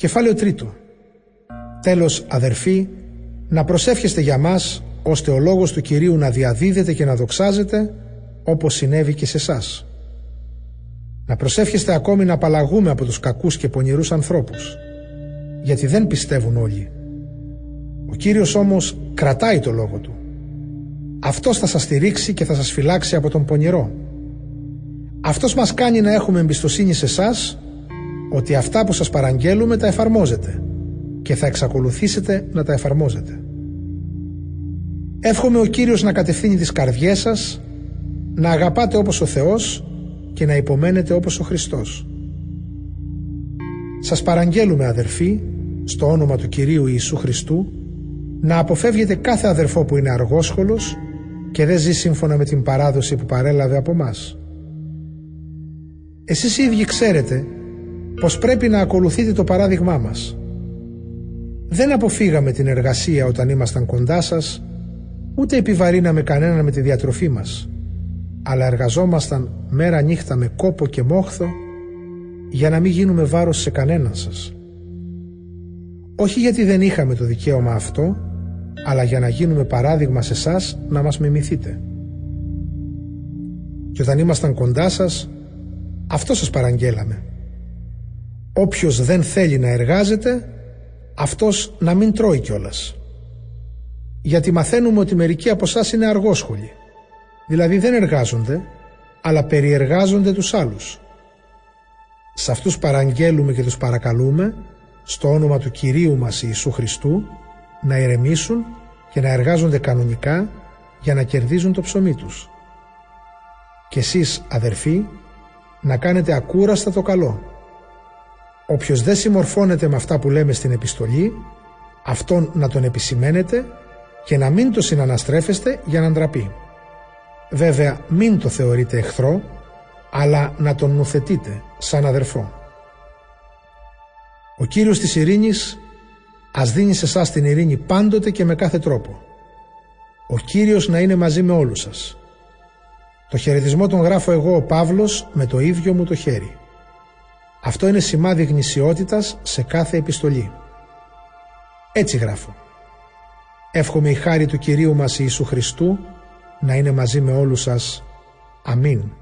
Κεφάλαιο τρίτο. Τέλος αδερφοί, να προσεύχεστε για μας, ώστε ο λόγος του Κυρίου να διαδίδεται και να δοξάζεται, όπως συνέβη και σε εσάς. Να προσεύχεστε ακόμη να απαλλαγούμε από τους κακούς και πονηρούς ανθρώπους, γιατί δεν πιστεύουν όλοι. Ο Κύριος όμως κρατάει το λόγο Του. Αυτός θα σας στηρίξει και θα σας φυλάξει από τον πονηρό. Αυτός μας κάνει να έχουμε εμπιστοσύνη σε εσάς ότι αυτά που σας παραγγέλουμε τα εφαρμόζετε και θα εξακολουθήσετε να τα εφαρμόζετε. Εύχομαι ο Κύριος να κατευθύνει τις καρδιές σας, να αγαπάτε όπως ο Θεός και να υπομένετε όπως ο Χριστός. Σας παραγγέλουμε αδερφοί, στο όνομα του Κυρίου Ιησού Χριστού, να αποφεύγετε κάθε αδερφό που είναι αργόσχολος και δεν ζει σύμφωνα με την παράδοση που παρέλαβε από μας. Εσείς οι ίδιοι ξέρετε πως πρέπει να ακολουθείτε το παράδειγμά μας. Δεν αποφύγαμε την εργασία όταν ήμασταν κοντά σας, ούτε επιβαρύναμε κανέναν με τη διατροφή μας, αλλά εργαζόμασταν μέρα νύχτα με κόπο και μόχθο για να μην γίνουμε βάρος σε κανέναν σας. Όχι γιατί δεν είχαμε το δικαίωμα αυτό, αλλά για να γίνουμε παράδειγμα σε εσάς να μας μιμηθείτε. Και όταν ήμασταν κοντά σας, αυτό σας παραγγέλαμε. Όποιος δεν θέλει να εργάζεται, αυτός να μην τρώει κιόλας. Γιατί μαθαίνουμε ότι μερικοί από εσάς είναι αργόσχολοι. Δηλαδή δεν εργάζονται, αλλά περιεργάζονται τους άλλους. Σε αυτούς παραγγέλουμε και τους παρακαλούμε, στο όνομα του Κυρίου μας Ιησού Χριστού, να ηρεμήσουν και να εργάζονται κανονικά για να κερδίζουν το ψωμί τους. Και εσείς αδερφοί να κάνετε ακούραστα το καλό. Όποιος δεν συμμορφώνεται με αυτά που λέμε στην επιστολή, αυτόν να τον επισημαίνετε και να μην το συναναστρέφεστε για να ντραπεί. Βέβαια μην το θεωρείτε εχθρό, αλλά να τον νουθετείτε σαν αδερφό. Ο Κύριος της ειρήνης ας δίνει σε εσάς την ειρήνη πάντοτε και με κάθε τρόπο. Ο Κύριος να είναι μαζί με όλους σας. Το χαιρετισμό τον γράφω εγώ ο Παύλος με το ίδιο μου το χέρι. Αυτό είναι σημάδι γνησιότητας σε κάθε επιστολή. Έτσι γράφω. Εύχομαι η χάρη του Κυρίου μας Ιησού Χριστού να είναι μαζί με όλους σας. Αμήν.